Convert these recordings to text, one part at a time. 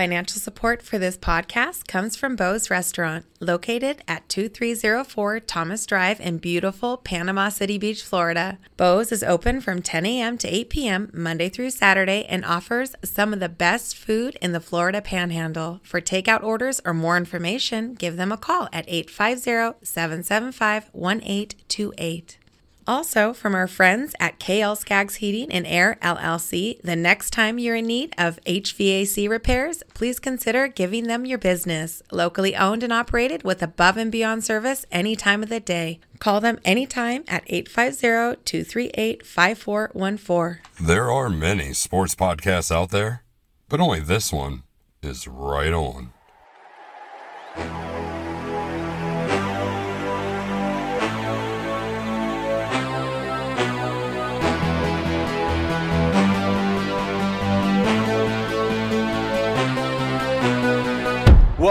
Financial support for this podcast comes from Bo's Restaurant, located at 2304 Thomas Drive in beautiful Panama City Beach, Florida. Bo's is open from 10 a.m. to 8 p.m. Monday through Saturday and offers some of the best food in the Florida Panhandle. For takeout orders or more information, give them a call at 850 775 1828. Also, from our friends at KL Skaggs Heating and Air LLC, the next time you're in need of HVAC repairs, please consider giving them your business. Locally owned and operated with above and beyond service any time of the day. Call them anytime at 850 238 5414. There are many sports podcasts out there, but only this one is right on.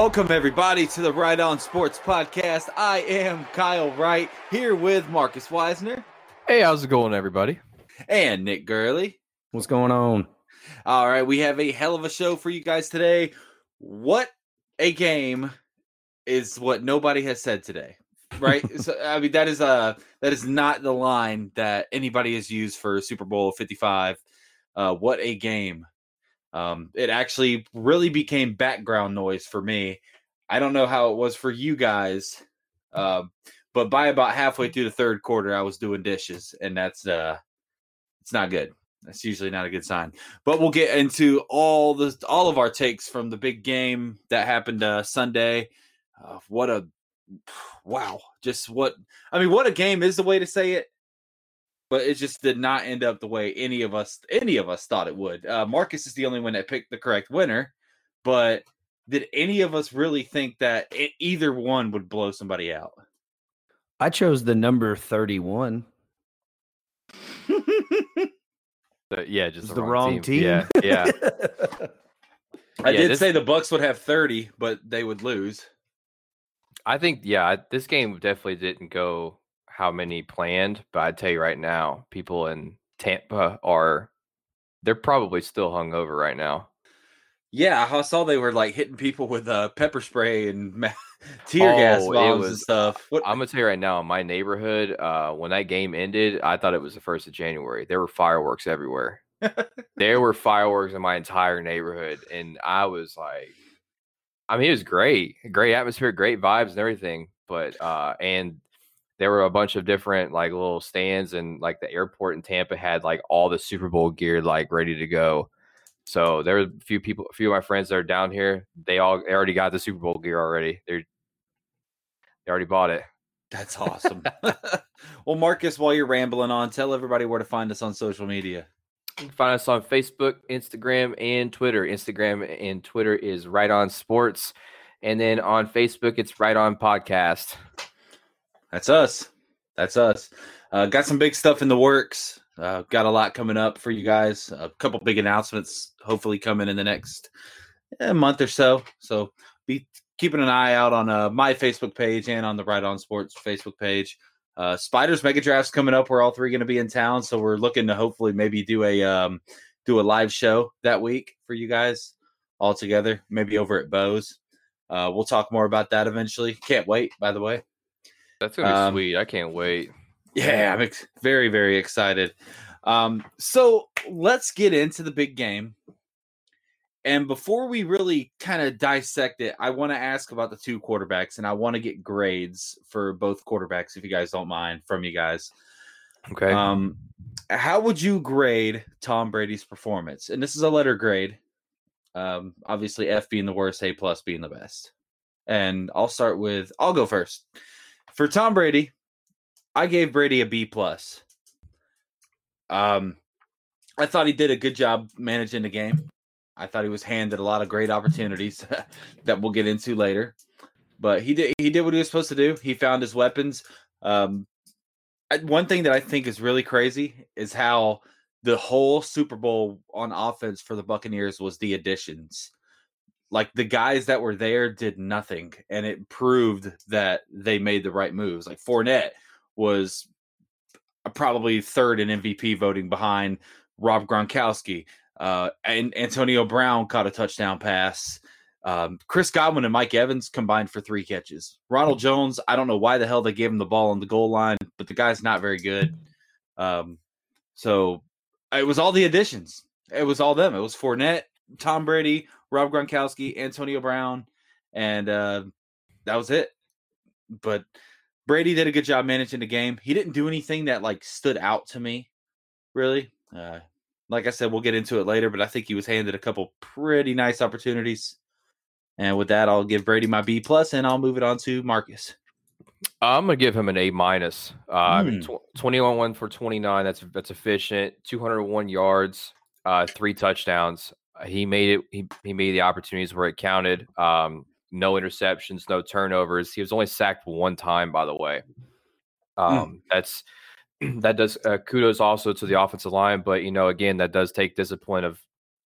Welcome, everybody, to the Right On Sports Podcast. I am Kyle Wright here with Marcus Weisner Hey, how's it going, everybody? and Nick Gurley. What's going on? All right, we have a hell of a show for you guys today. What a game is what nobody has said today, right? so, I mean, that is a that is not the line that anybody has used for Super Bowl Fifty Five. Uh, what a game! Um, it actually really became background noise for me. I don't know how it was for you guys, uh, but by about halfway through the third quarter, I was doing dishes, and that's uh, it's not good. That's usually not a good sign. But we'll get into all the all of our takes from the big game that happened uh, Sunday. Uh, what a wow! Just what I mean, what a game is the way to say it. But it just did not end up the way any of us any of us thought it would. Uh, Marcus is the only one that picked the correct winner. But did any of us really think that e- either one would blow somebody out? I chose the number 31. Uh, yeah, just It's the wrong team. Yeah, yeah. I Yeah, did this- say the Bucks would have thirty, but they would lose. I think yeah, this game definitely didn't go how many planned, but I tell you right now, people in Tampa are they're probably still hungover right now. Yeah, I saw they were like hitting people with uh, pepper spray and tear gas Oh, it bombs and stuff. What? I'm gonna tell you right now, in my neighborhood, uh, when that game ended, I thought it was the first of January. There were fireworks everywhere. there were fireworks in my entire neighborhood, and I was like, I mean, it was great, great atmosphere, great vibes, and everything. But uh, and there were a bunch of different like little stands, and like the airport in Tampa had like all the Super Bowl gear like ready to go. So there were a few people, a few of my friends that are down here. They all they already got the Super Bowl gear already. They're they already bought it. That's awesome. well, Marcus, while you're rambling on, tell everybody where to find us on social media. You can find us on Facebook, Instagram, and Twitter. Instagram and Twitter is Right On Sports, and then on Facebook it's Right On Podcast. That's us. That's us. Uh, got some big stuff in the works. Uh, got a lot coming up for you guys. A couple big announcements hopefully coming in the next eh, month or so. So be keeping an eye out on uh, my Facebook page and on the Right On Sports Facebook page. Uh, Spiders Mega Draft's coming up. We're all three going to be in town, so we're looking to hopefully maybe do a um, do a live show that week for you guys all together. Maybe over at Bo's. Uh, we'll talk more about that eventually. Can't wait. By the way. That's gonna be Um, sweet. I can't wait. Yeah, I'm ex- very, very excited. Um, so let's get into the big game. And before we really kind of dissect it, I want to ask about the two quarterbacks, and I want to get grades for both quarterbacks, if you guys don't mind, from you guys. Okay. Um, how would you grade Tom Brady's performance? And this is a letter grade. Um, obviously, F being the worst, A plus being the best. And I'll start with I'll go first. For Tom Brady, I gave Brady a B plus. Um, I thought he did a good job managing the game. I thought he was handed a lot of great opportunities that we'll get into later. But he did he did what he was supposed to do. He found his weapons. Um, one thing that I think is really crazy is how the whole Super Bowl on offense for the Buccaneers was the additions. Like the guys that were there did nothing, and it proved that they made the right moves. Like Fournette was probably third in MVP voting behind Rob Gronkowski. Uh, and Antonio Brown caught a touchdown pass. Um, Chris Godwin and Mike Evans combined for three catches. Ronald Jones, I don't know why the hell they gave him the ball on the goal line, but the guy's not very good. Um, so it was all the additions. It was all them. It was Fournette, Tom Brady, Rob Gronkowski, Antonio Brown, and uh, that was it. But Brady did a good job managing the game. He didn't do anything that like stood out to me, really. Uh, like I said, we'll get into it later, but I think he was handed a couple pretty nice opportunities. And with that, I'll give Brady my B plus, and I'll move it on to Marcus. I'm gonna give him an A minus. Uh, Hmm. tw- 21 one for 29. That's that's efficient. 201 yards, uh, three touchdowns. He made it. He, he made the opportunities where it counted. Um, no interceptions, no turnovers. He was only sacked one time, by the way. Um, That's that does uh, kudos also to the offensive line, but you know, again, that does take discipline of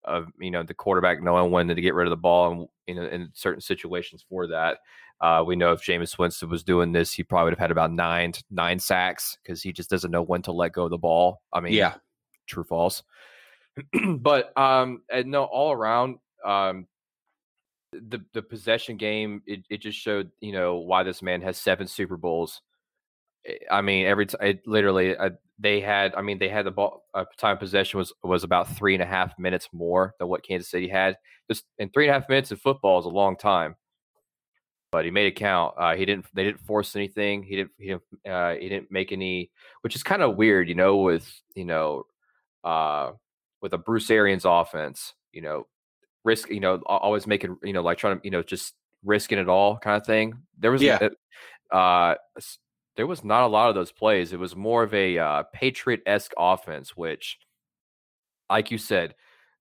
of you know the quarterback knowing when to get rid of the ball and you know in certain situations for that. Uh, we know if Jameis Winston was doing this, he probably would have had about nine nine sacks because he just doesn't know when to let go of the ball. I mean, Yeah, true false. but um, and no, all around, um, the the possession game it, it just showed you know why this man has seven Super Bowls. I- I mean, every time literally uh, they had. I mean, they had the ball uh, time possession was was about three and a half minutes more than what Kansas City had. Just in three and a half minutes in football is a long time. But he made it count. Uh, he didn't. They didn't force anything. He didn't. He didn't. Uh, he didn't make any, which is kind of weird, you know, with you know, uh, with a Bruce Arians offense, you know, risk, you know, always making, you know, like trying to, you know, just risking it all kind of thing. There was, Yeah. uh, there was not a lot of those plays. It was more of a uh, Patriot esque offense, which, like you said,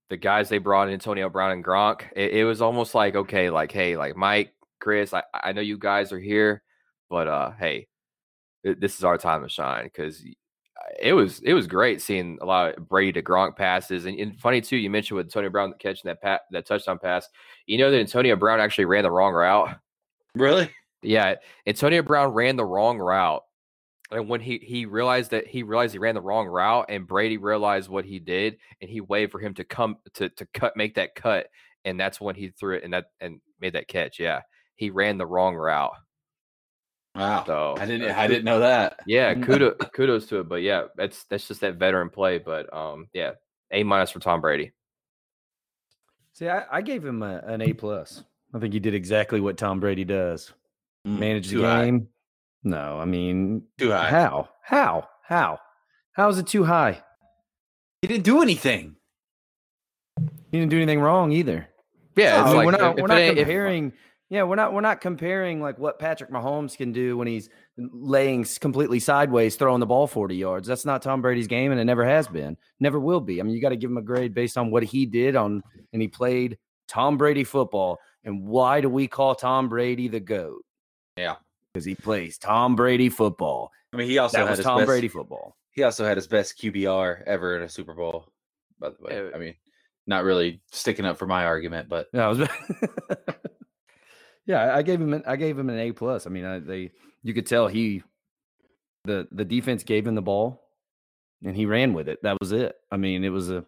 the guys they brought in, Antonio Brown and Gronk, it, it was almost like, okay, like, hey, like Mike, Chris, I, I know you guys are here, but uh, hey, this is our time to shine because it was it was great seeing a lot of Brady to Gronk passes, and, and funny too. You mentioned with Antonio Brown catching that pat, that touchdown pass. You know that Antonio Brown actually ran the wrong route. really? Yeah, Antonio Brown ran the wrong route, and when he he realized that he realized he ran the wrong route, and Brady realized what he did, and he waved for him to come to to cut make that cut, and that's when he threw it and that and made that catch. Yeah, he ran the wrong route. Wow, So I didn't. uh, I didn't know that. Yeah, kudos kudos to it, but yeah, that's that's just that veteran play. But um, yeah, A minus for Tom Brady. See, I, I gave him a, an A plus. I think he did exactly what Tom Brady does. Mm, Manage the too high. game. No, I mean, Too high. how? How? How? How is it too high? He didn't do anything. He didn't do anything wrong either. Yeah, I mean, like we're not if we're it not ain't- if- comparing. Yeah, we're not we're not comparing like what Patrick Mahomes can do when he's laying completely sideways, throwing the ball forty yards. That's not Tom Brady's game, and it never has been, never will be. I mean, you got to give him a grade based on what he did on, and he played Tom Brady football. And why do we call Tom Brady the goat? Yeah. because he plays Tom Brady football. I mean, he also That had was Tom best, Brady football. He also had his best QBR ever in a Super Bowl. By the way, I mean, not really sticking up for my argument, but Yeah, I was. yeah, I- I gave him. An, I gave him an A plus. I mean, I, they you could tell he the the defense gave him the ball, and he ran with it. That was it. I mean, it was a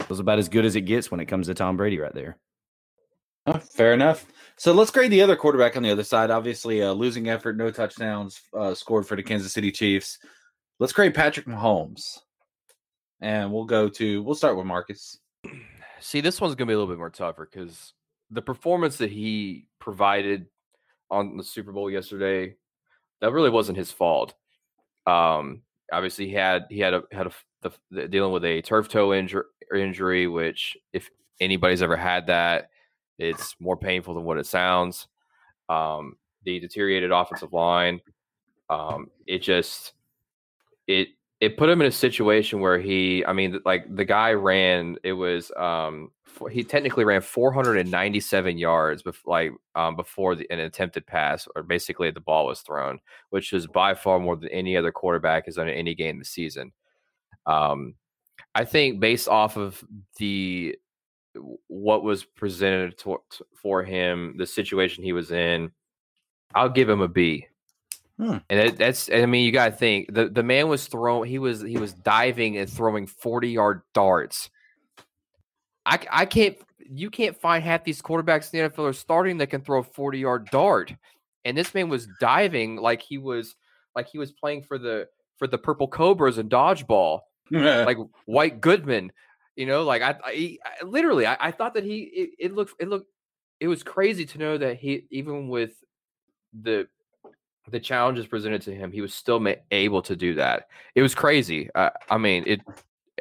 it was about as good as it gets when it comes to Tom Brady right there. Oh, fair enough. So let's grade the other quarterback on the other side. Obviously, a losing effort, no touchdowns uh, scored for the Kansas City Chiefs. Let's grade Patrick Mahomes, and we'll go to we'll start with Marcus. See, this one's gonna be a little bit more tougher because the performance that he provided on the Super Bowl yesterday, that really wasn't his fault. Um, obviously, he had he had a had a the, the, dealing with a turf toe injury, injury, which if anybody's ever had that, it's more painful than what it sounds. Um, the deteriorated offensive line, um, it just it it put him in a situation where he i mean like the guy ran it was um he technically ran 497 yards bef- like um before the, an attempted pass or basically the ball was thrown which is by far more than any other quarterback has done in any game this season. Um i think based off of the what was presented to, for him the situation he was in i'll give him a b Hmm. and it, that's I mean you got to think the the man was throwing he was he was diving and throwing 40 yard darts I I can't you can't find half these quarterbacks in the NFL are starting that can throw a 40 yard dart. And this man was diving like he was like he was playing for the for the purple cobras and dodgeball, like White Goodman. You know, like I, I, I literally I, I, thought that he it, it looked it looked it was crazy to know that he even with the the challenges presented to him, he was still ma- able to do that. It was crazy. Uh, I mean, it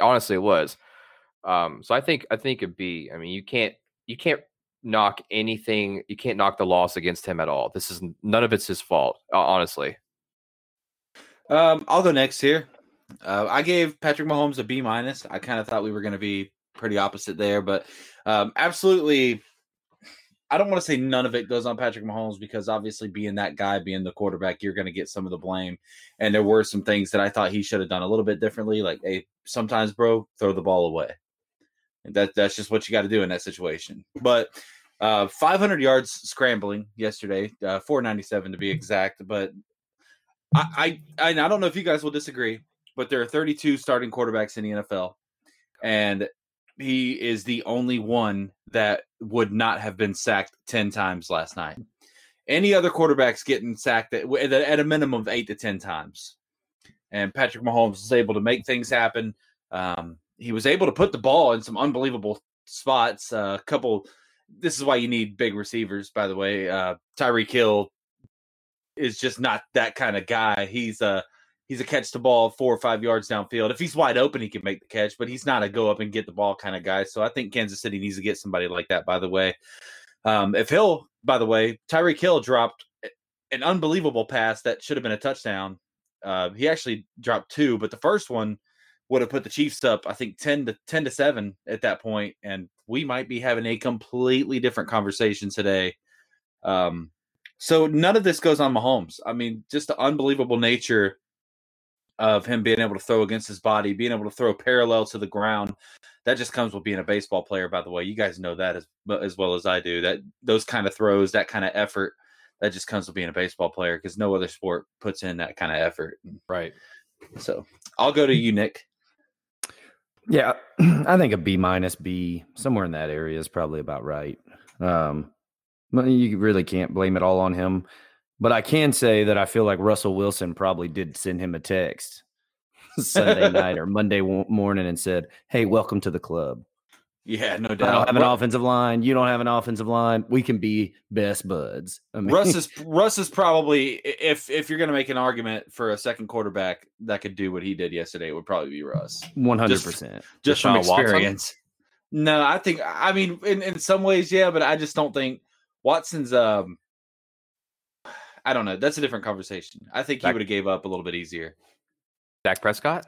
honestly it was. Um, so I think I think it'd be. I mean, you can't you can't knock anything. You can't knock the loss against him at all. This is none of it's his fault, honestly. Um, I'll go next here. Uh, I gave Patrick Mahomes a B minus. I kind of thought we were going to be pretty opposite there, but um, absolutely. I don't want to say none of it goes on Patrick Mahomes because obviously being that guy, being the quarterback, you're going to get some of the blame. And there were some things that I thought he should have done a little bit differently. Like, hey, sometimes, bro, throw the ball away. That that's just what you got to do in that situation. But uh, 500 yards scrambling yesterday, uh, 497 to be exact. But I, I I don't know if you guys will disagree, but there are 32 starting quarterbacks in the NFL, and he is the only one that would not have been sacked 10 times last night. Any other quarterbacks getting sacked at, at a minimum of eight to 10 times. And Patrick Mahomes was able to make things happen. Um, he was able to put the ball in some unbelievable spots. A uh, couple. This is why you need big receivers, by the way. Uh, Tyreek Hill is just not that kind of guy. He's a he's a catch the ball four or five yards downfield. If he's wide open, he can make the catch, but he's not a go up and get the ball kind of guy. So I think Kansas City needs to get somebody like that. By the way, um, if Hill, by the way, Tyreek Hill dropped an unbelievable pass that should have been a touchdown. Uh, he actually dropped two, but the first one would have put the Chiefs up, I think, 10 to 10 to 7 at that point, and we might be having a completely different conversation today. Um, so none of this goes on Mahomes. I mean, just the unbelievable nature of him being able to throw against his body, being able to throw parallel to the ground. That just comes with being a baseball player, by the way. You guys know that as as well as I do. That those kind of throws, that kind of effort, that just comes with being a baseball player because no other sport puts in that kind of effort. Right. So I'll go to you, Nick. Yeah, I think a B minus B somewhere in that area is probably about right. Um, you really can't blame it all on him, but I can say that I feel like Russell Wilson probably did send him a text Sunday night or Monday morning and said, "Hey, welcome to the club." Yeah, no doubt. I don't have an offensive line. You don't have an offensive line. We can be best buds. I mean, Russ is Russ is probably if if you're going to make an argument for a second quarterback that could do what he did yesterday, it would probably be Russ. One hundred percent. Just from experience. No, I think I mean in in some ways, yeah, but I just don't think Watson's. um I don't know. That's a different conversation. I think he would have gave up a little bit easier. Dak Prescott.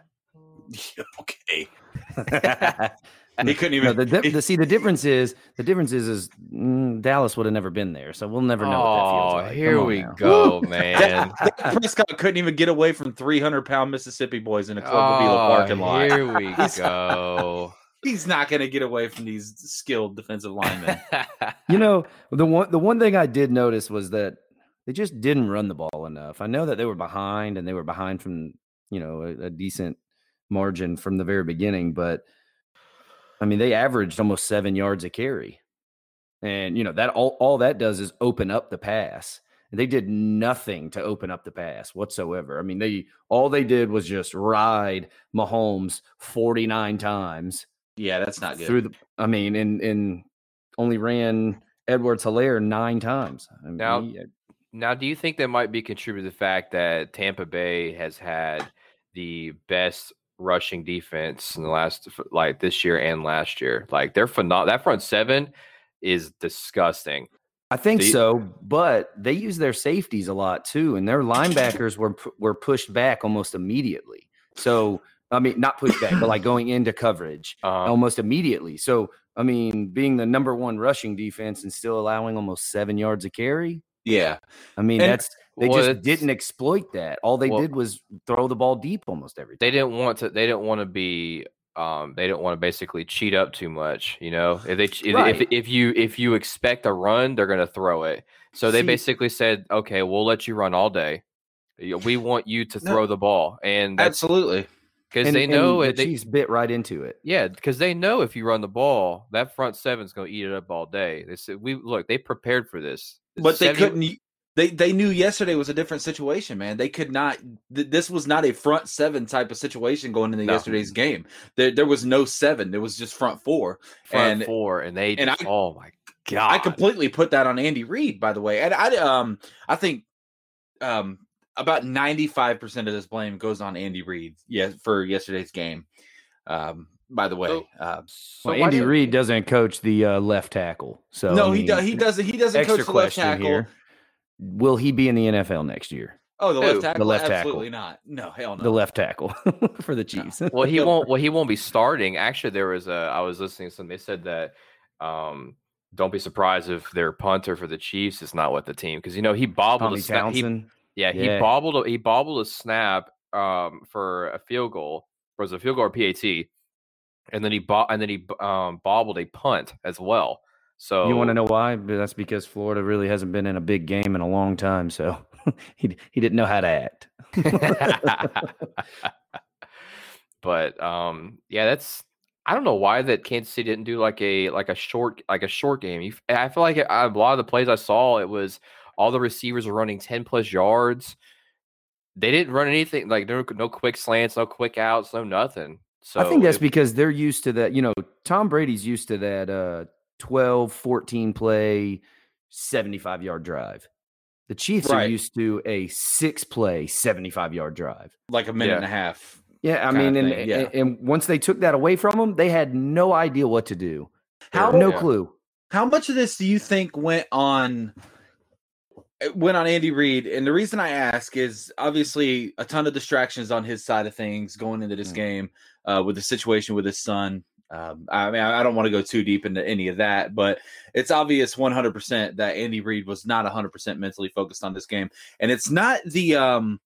okay. He couldn't even. No, the, the, see, the difference is the difference is is mm, Dallas would have never been there, so we'll never know. Oh, like. here we now. go, man. Prescott couldn't even get away from three hundred pound Mississippi boys in a Club oh, parking lot. Here we go. He's not going to get away from these skilled defensive linemen. you know, the one the one thing I did notice was that they just didn't run the ball enough. I know that they were behind and they were behind from you know a, a decent margin from the very beginning, but I mean, they averaged almost seven yards a carry. And, you know, that all, all that does is open up the pass. And they did nothing to open up the pass whatsoever. I mean, they all they did was just ride Mahomes 49 times. Yeah, that's not good. Through the I mean, and and only ran Edwards Helaire nine times. I mean, now, he, now, do you think that might be contributed to the fact that Tampa Bay has had the best rushing defense in the last like this year and last year. Like they're phenomenal. That front seven is disgusting. I think so, but they use their safeties a lot too, and their linebackers were were pushed back almost immediately. So I mean, not pushed back, but like going into coverage uh, almost immediately. So I mean, being the number one rushing defense and still allowing almost seven yards a carry. Yeah, I mean and, that's they well, just didn't exploit that. All they well, did was throw the ball deep almost every time. They didn't want to. They didn't want to be. Um, they didn't want to basically cheat up too much. You know, if they right. if if you if you expect a run, they're going to throw it. So they basically said, okay, we'll let you run all day. We want you to throw no, the ball, and absolutely. because And- they and know the it. They, Chiefs bit right into it. yeah, because they know if you run the ball, that front seven's going to eat it up all day. They said we look. They prepared for this, but they 70 couldn't. They they knew yesterday was a different situation, man. They could not. Th- this was not a front seven type of situation going into No. yesterday's game. There there was no seven. There was just front four. front and- four, and they. and just, I- oh my god! I completely put that on Andy Reid, by the way. And I um I think um about 95% of this blame goes on Andy Reid, yeah, for yesterday's game. Um by the way. So- uh, So Well, Andy didn't- Reid doesn't coach the uh, left tackle. So no, I he does he doesn't he doesn't coach the left tackle. here: Will he be in the NFL next year? Oh, the Who? left The tackle? left tackle. Absolutely not. No, hell no. The left tackle for the Chiefs. well, he won't. Well, he won't be starting. Actually, there was a. I was listening to some. They said that. Um, don't be surprised if their punter for the Chiefs is not with the team because you know he bobbled. Tommy a snap, he, Townsend. yeah, he Yeah. bobbled. a- He bobbled a snap um, for a field goal. Or was it a field goal or PAT? And then he bo- and then he um, bobbled a punt as well. So You want to know why? That's because Florida really hasn't been in a big game in a long time, so he he didn't know how to act. but um yeah that's i don't know why that kansas city didn't do like a like a short like a short game I feel like a lot of the plays i saw it was all the receivers were running 10 plus yards they didn't run anything like were no quick slants no quick outs no nothing so I think that's it- because they're used to that. You know, Tom Brady's used to that uh 12, 14 play, 75 yard drive. The Chiefs are used to a six play, 75 yard drive. like a minute Yeah. and a half. Yeah, I mean, and, yeah. and and once they took that away from them, they had no idea what to do. How- no Yeah. clue. How much of this do you think went on went on Andy Reid? And the reason I ask is obviously a ton of distractions on his side of things going into this Mm. game uh, with the situation with his son. Um, I mean, I don't want to go too deep into any of that, but it's obvious 100% that Andy Reid was not 100% mentally focused on this game, and it's not the um,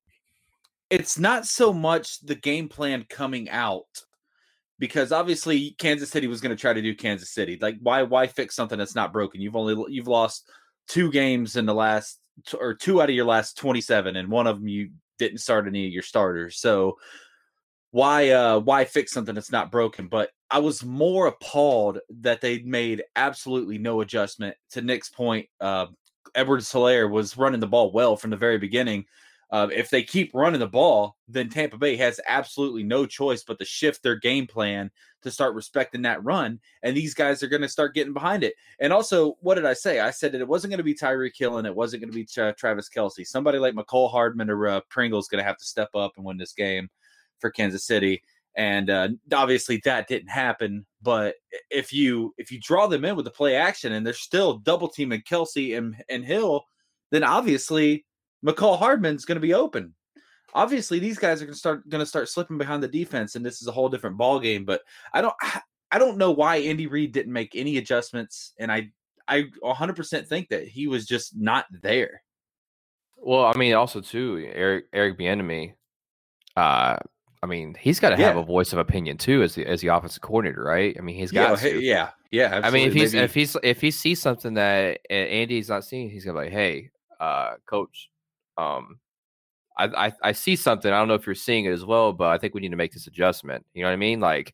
it's not so much the game plan coming out because obviously Kansas City was going to try to do Kansas City. Like, why why fix something that's not broken? You've only you've lost two games in the last or two out of your last 27 and one of them you didn't start any of your starters. So why uh why fix something that's not broken? But I was more appalled that they made absolutely no adjustment to Nick's point. Uh Edwards Helaire was running the ball well from the very beginning. Uh, if they keep running the ball, then Tampa Bay has absolutely no choice but to shift their game plan to start respecting that run. And these guys are going to start getting behind it. And also, what did I say? I said that it wasn't going to be Tyreek Hill and it wasn't going to be Tra- Travis Kelce. Somebody like Mecole Hardman or uh, Pringle is going to have to step up and win this game for Kansas City. And uh, obviously that didn't happen. But if you if you draw them in with the play action and they're still double teaming Kelce and, and Hill, then obviously Mecole Hardman's going to be open. Obviously, these guys are going to start going to start slipping behind the defense, and this is a whole different ball game. But I don't I don't know why Andy Reid didn't make any adjustments, and I I 100% think that he was just not there. well i mean also too eric eric Bieniemy, uh i mean he's got to have Yeah. a voice of opinion too as the as the offensive coordinator right i mean he's got hey, to. yeah, yeah. I mean, if he's Maybe- if he's if he sees something that Andy's not seeing, he's gonna be like, "Hey, uh, coach, um, I, I I see something. I don't know if you're seeing it as well, but I think we need to make this adjustment." You know what I mean? Like,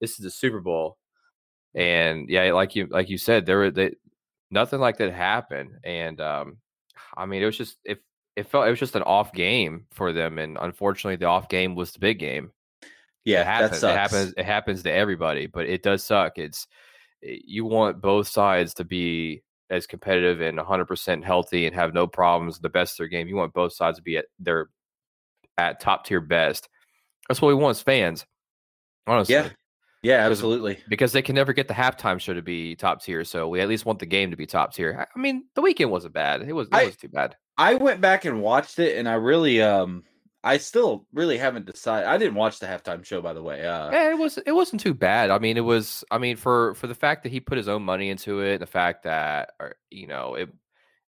this is the Super Bowl, and yeah, like you like you said, there were they, nothing like that happened, and um, I mean, it was just if it felt it was just an off game for them, and unfortunately, the off game was the big game yeah, it happens. that It happens. It happens to everybody, but it does suck. It's eh, you want both sides to be as competitive and 100% healthy and have no problems, the best of their game. You want both sides to be at their at top tier best. That's what we want as fans, honestly. Yeah, yeah, absolutely. Because they can never get the halftime show to be top tier, so we at least want the game to be top tier. I- mean, the Weeknd wasn't bad. It was. It I- was too bad. I went back and watched it, and I really, um, I still really haven't decided. I didn't watch the halftime show, by the way. Uh, Yeah, it was. It wasn't too bad. I mean, it was. I mean, for for the fact that he put his own money into it, the fact that, or, you know, it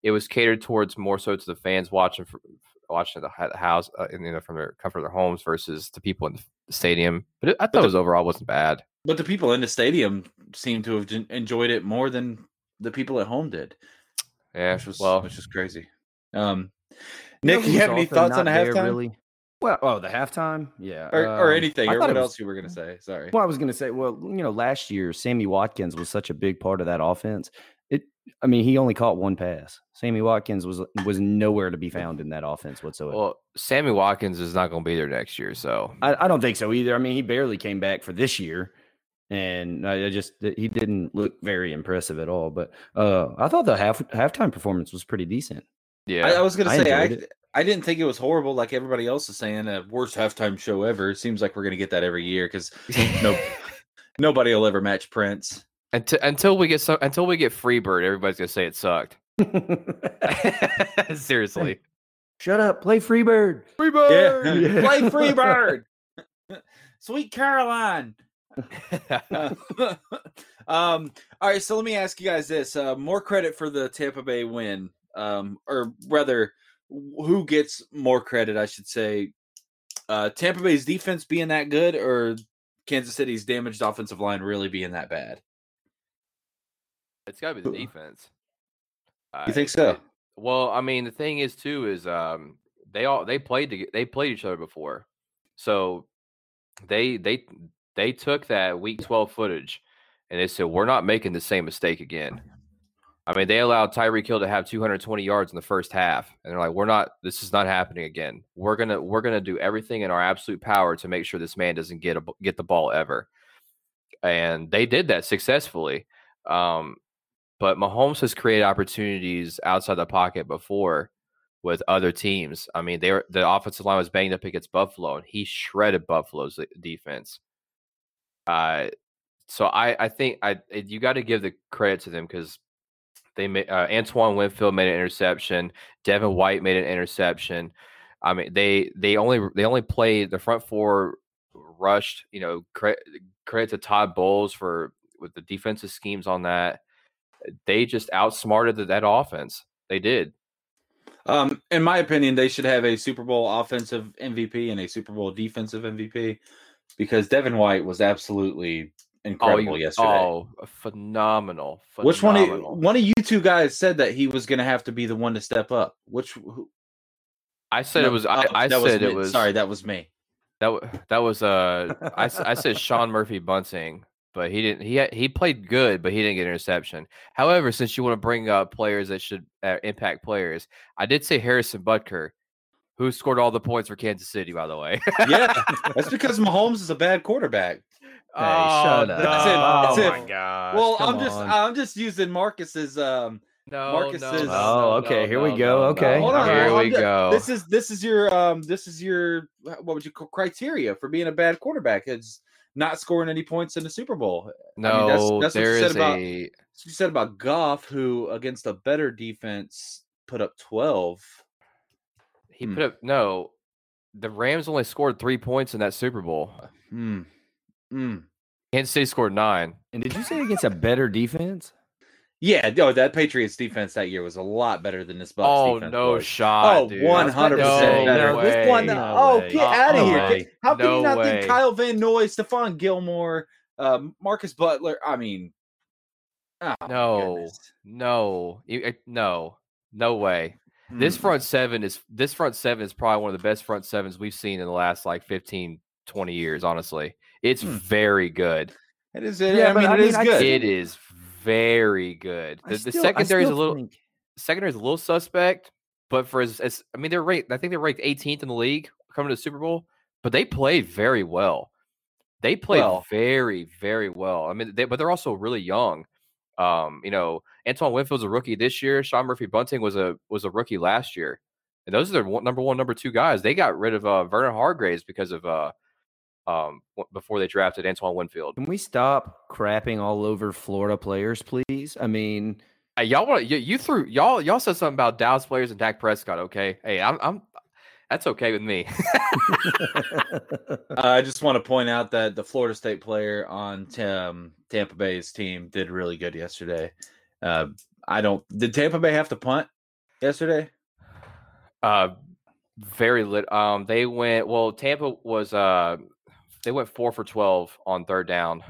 it was catered towards more so to the fans watching for, watching at the house, uh, and, you know, from their comfort of their homes versus the people in the stadium. But it, I thought the- it was overall wasn't bad. but the people in the stadium seem to have enjoyed it more than the people at home did, Yeah. which was well, which is crazy. Um, You know Nick, you have any thoughts on not the there, halftime? Really, Well, oh, the halftime, yeah, or, or um, anything, I or thought what was- else you were gonna say? Sorry. Well, I was going to say, well, you know, last year Sammy Watkins was such a big part of that offense. It, I mean, he only caught one pass. Sammy Watkins was was nowhere to be found in that offense whatsoever. Well, Sammy Watkins is not going to be there next year, so I, I don't think so either. I mean, he barely came back for this year, and I, I just he didn't look very impressive at all. But uh, I thought the half halftime performance was pretty decent. yeah. I, I was gonna say I, it. I didn't think it was horrible like everybody else is saying. A worst halftime show ever. It seems like we're gonna get that every year because no, nobody will ever match Prince. Until, until we get so, until we get Freebird, everybody's going to say it sucked. Seriously. Shut up, play Freebird. Yeah, Yeah. play Freebird, Sweet Caroline. um. All right. So let me ask you guys this: uh, more credit for the Tampa Bay win, um, or rather, who gets more credit? I should say, uh, Tampa Bay's defense being that good, or Kansas City's damaged offensive line really being that bad? It's got to be the defense. You think so? it- well, I mean, the thing is too is um they all they played to, they played each other before, so they they they took that week twelve footage and they said we're not making the same mistake again. I mean, they allowed Tyreek Hill to have 220 yards in the first half, and they're like, "We're not. This is not happening again. We're gonna we're gonna do everything in our absolute power to make sure this man doesn't get a, get the ball ever." And they did that successfully. Um, but Mahomes has created opportunities outside the pocket before with other teams. I mean, they were the offensive line was banged up against Buffalo, and he shredded Buffalo's defense. Uh, so I I think I you got to give the credit to them because they made uh, Antoine Winfield made an interception, Devin White made an interception. I mean, they they only they only played the front four rushed. You know, credit credit to Todd Bowles for with the defensive schemes on that. They just outsmarted that offense. They did. Um, in my opinion, they should have a Super Bowl offensive MVP and a Super Bowl defensive MVP because Devin White was absolutely incredible you- yesterday. Oh, phenomenal! Which one? Of, phenomenal. one of you two guys said that he was going to have to be the one to step up. Which? Who, I said no, it was. I, oh, I said me. it was. Sorry, that was me. That that was uh I, I said Sean Murphy Bunting, but he didn't he he played good, but he didn't get an interception. However, since you want to bring up players that should uh, impact players, I did say Harrison Butker, who scored all the points for Kansas City, by the way. Yeah, that's because Mahomes is a bad quarterback. oh, shut up. no, That's it, that's oh it. my gosh. well, come I'm just on. I'm just using Marcus's um no, Marcus no, is- no, Oh, okay, no, here we go, no, okay. no. Hold on, here I'm we ju- go. This is this is your um this is your what would you call criteria for being a bad quarterback? It's not scoring any points in the Super Bowl. no, I mean, that's- that's what you said is about- a what you said about Goff, who against a better defense put up 12. he Hmm. put up no. The Rams only scored three points in that Super Bowl. Hmm. Hmm. Kansas City scored nine. and did you say against a better defense? Yeah, no, that Patriots defense that year was a lot better than this Bucks Oh defense. no was. shot! Oh, 100% No better. way. This one, No oh, way. get Uh, out of no here. way. How can No you not way. think Kyle Van Noy, Stephon Gilmore, um, Marcus Butler? I mean, oh, No. No, uh, no, no way. This Mm. front seven is this front seven is probably one of the best front sevens we've seen in the last like 15, 20 years. Honestly, it's Hmm. very good. It is. It, Yeah, I mean, I mean, is I good. It is very good. The, the still- I secondary is a little think- secondary is a little suspect, but for as, as I mean, they're ranked. I think they're ranked 18th in the league coming to the Super Bowl, but they played very well. They played Well- very, very well. I mean, they, but they're also really young. Um, you know, Antoine Winfield's a rookie this year. Sean Murphy Bunting was a was a rookie last year, and those are their one, number one, number two guys. They got rid of uh, Vernon Hargreaves because of uh, um, before they drafted Antoine Winfield. Can we stop crapping all over Florida players, please? I mean, Hey, y'all want you, you threw y'all y'all said something about Dallas players and Dak Prescott. Okay, hey, I'm I'm that's okay with me. Uh, I just want to point out that the Florida State player on um, Tampa Bay's team did really good yesterday. Uh, I don't. Did Tampa Bay have to punt yesterday? uh, very lit. Um, they went well. Tampa was uh, they went four for twelve on third down.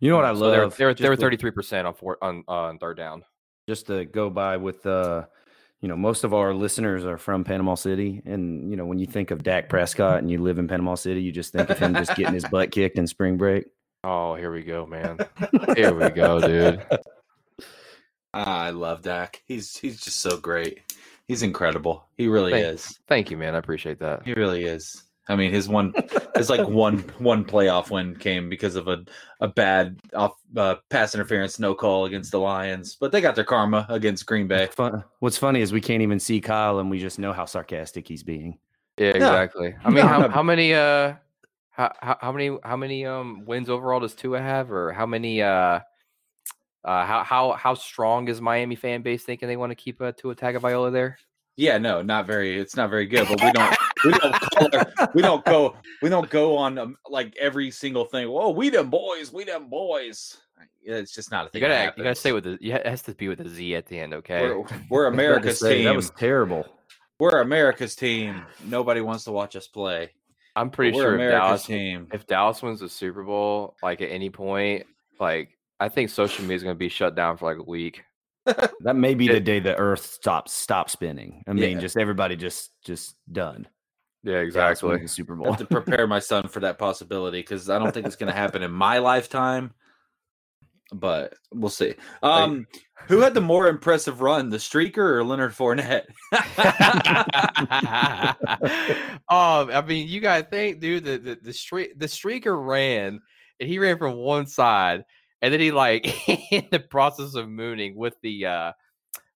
you know what I So they're love? they're they're thirty three percent on four on uh, on third down. just to go by with uh you know, most of our listeners are from Panama City. And, you know, when you think of Dak Prescott and you live in Panama City, you just think of him just getting his butt kicked in spring break. Oh, here we go, man. Here we go, dude. Ah, I love Dak. He's he's just so great. He's incredible. He really Thank- is. Thank you, man. I appreciate that. He really is. I mean, his one, his like one one playoff win came because of a a bad off uh, pass interference no call against the Lions, but they got their karma against Green Bay. Fun. What's funny is we can't even see Kyle and we just know how sarcastic he's being. Yeah, exactly. I mean, No, how, no. how many uh how, how how many how many um wins overall does Tua have, or how many uh uh how how how strong is Miami fan base thinking they want to keep uh, Tua Tagovailoa there? Yeah, no, not very. It's not very good, but we don't we don't call our, we don't go we don't go on um, like every single thing. Whoa, we them boys, we them boys. It's just not a You thing. gotta you gotta say with the yeah, it has to be with a Z at the end, okay? we're, we're I was about to America's say, team. That was terrible. We're America's team. Nobody wants to watch us play. I'm pretty we're sure if Dallas team. if Dallas wins the Super Bowl, like at any point, like I think social media is gonna be shut down for like a week. That may be Yeah. the day the Earth stops stop spinning. I mean, Yeah. just everybody just just done. Yeah, exactly. the Super Bowl. I have to prepare my son for that possibility because I don't think it's going to happen in my lifetime. But we'll see. Um, who had the more impressive run, the streaker or Leonard Fournette? oh, I mean, you gotta think, dude, the the, the streak the streaker ran and he ran from one side, and then he like in the process of mooning with the uh